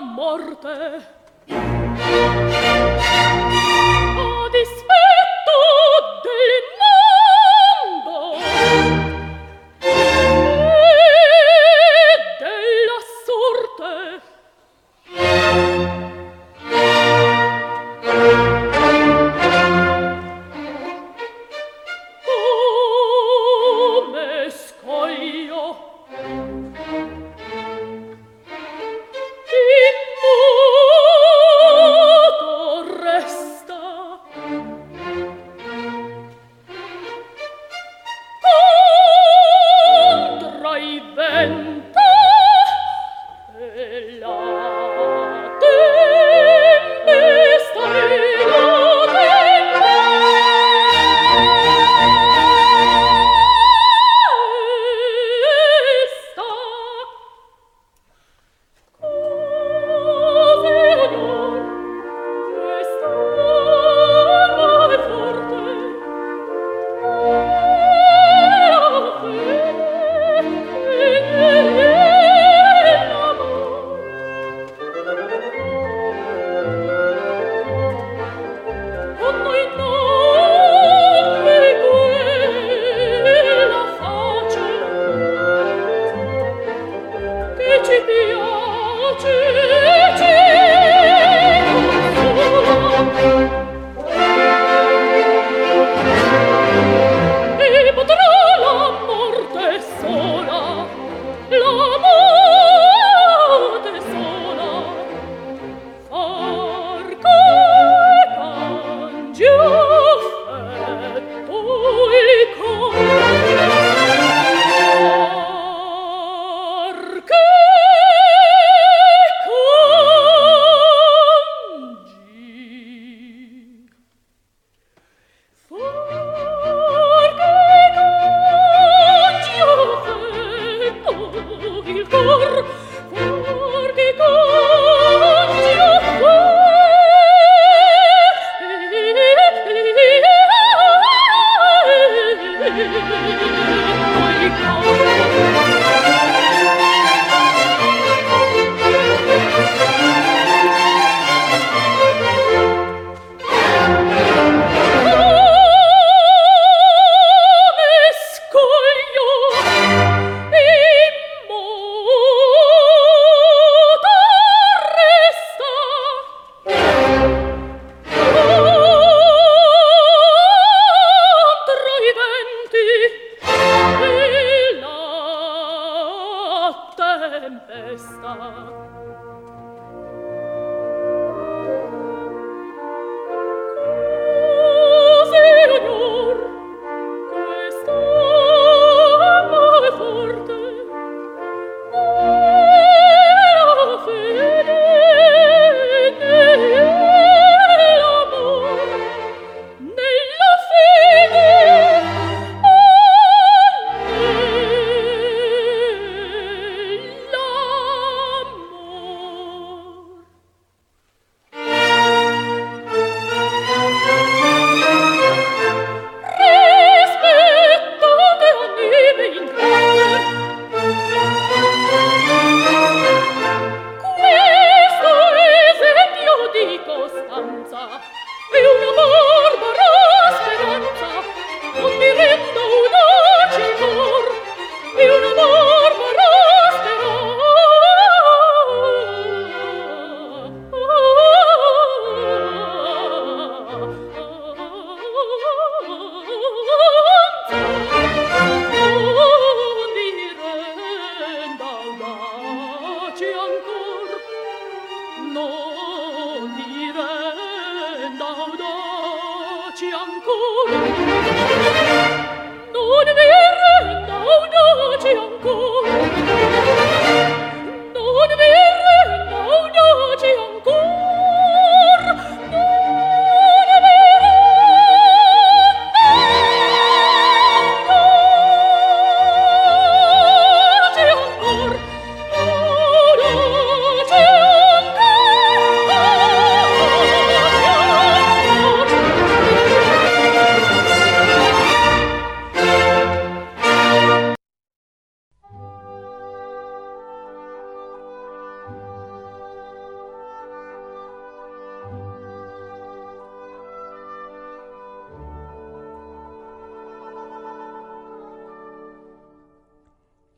morte.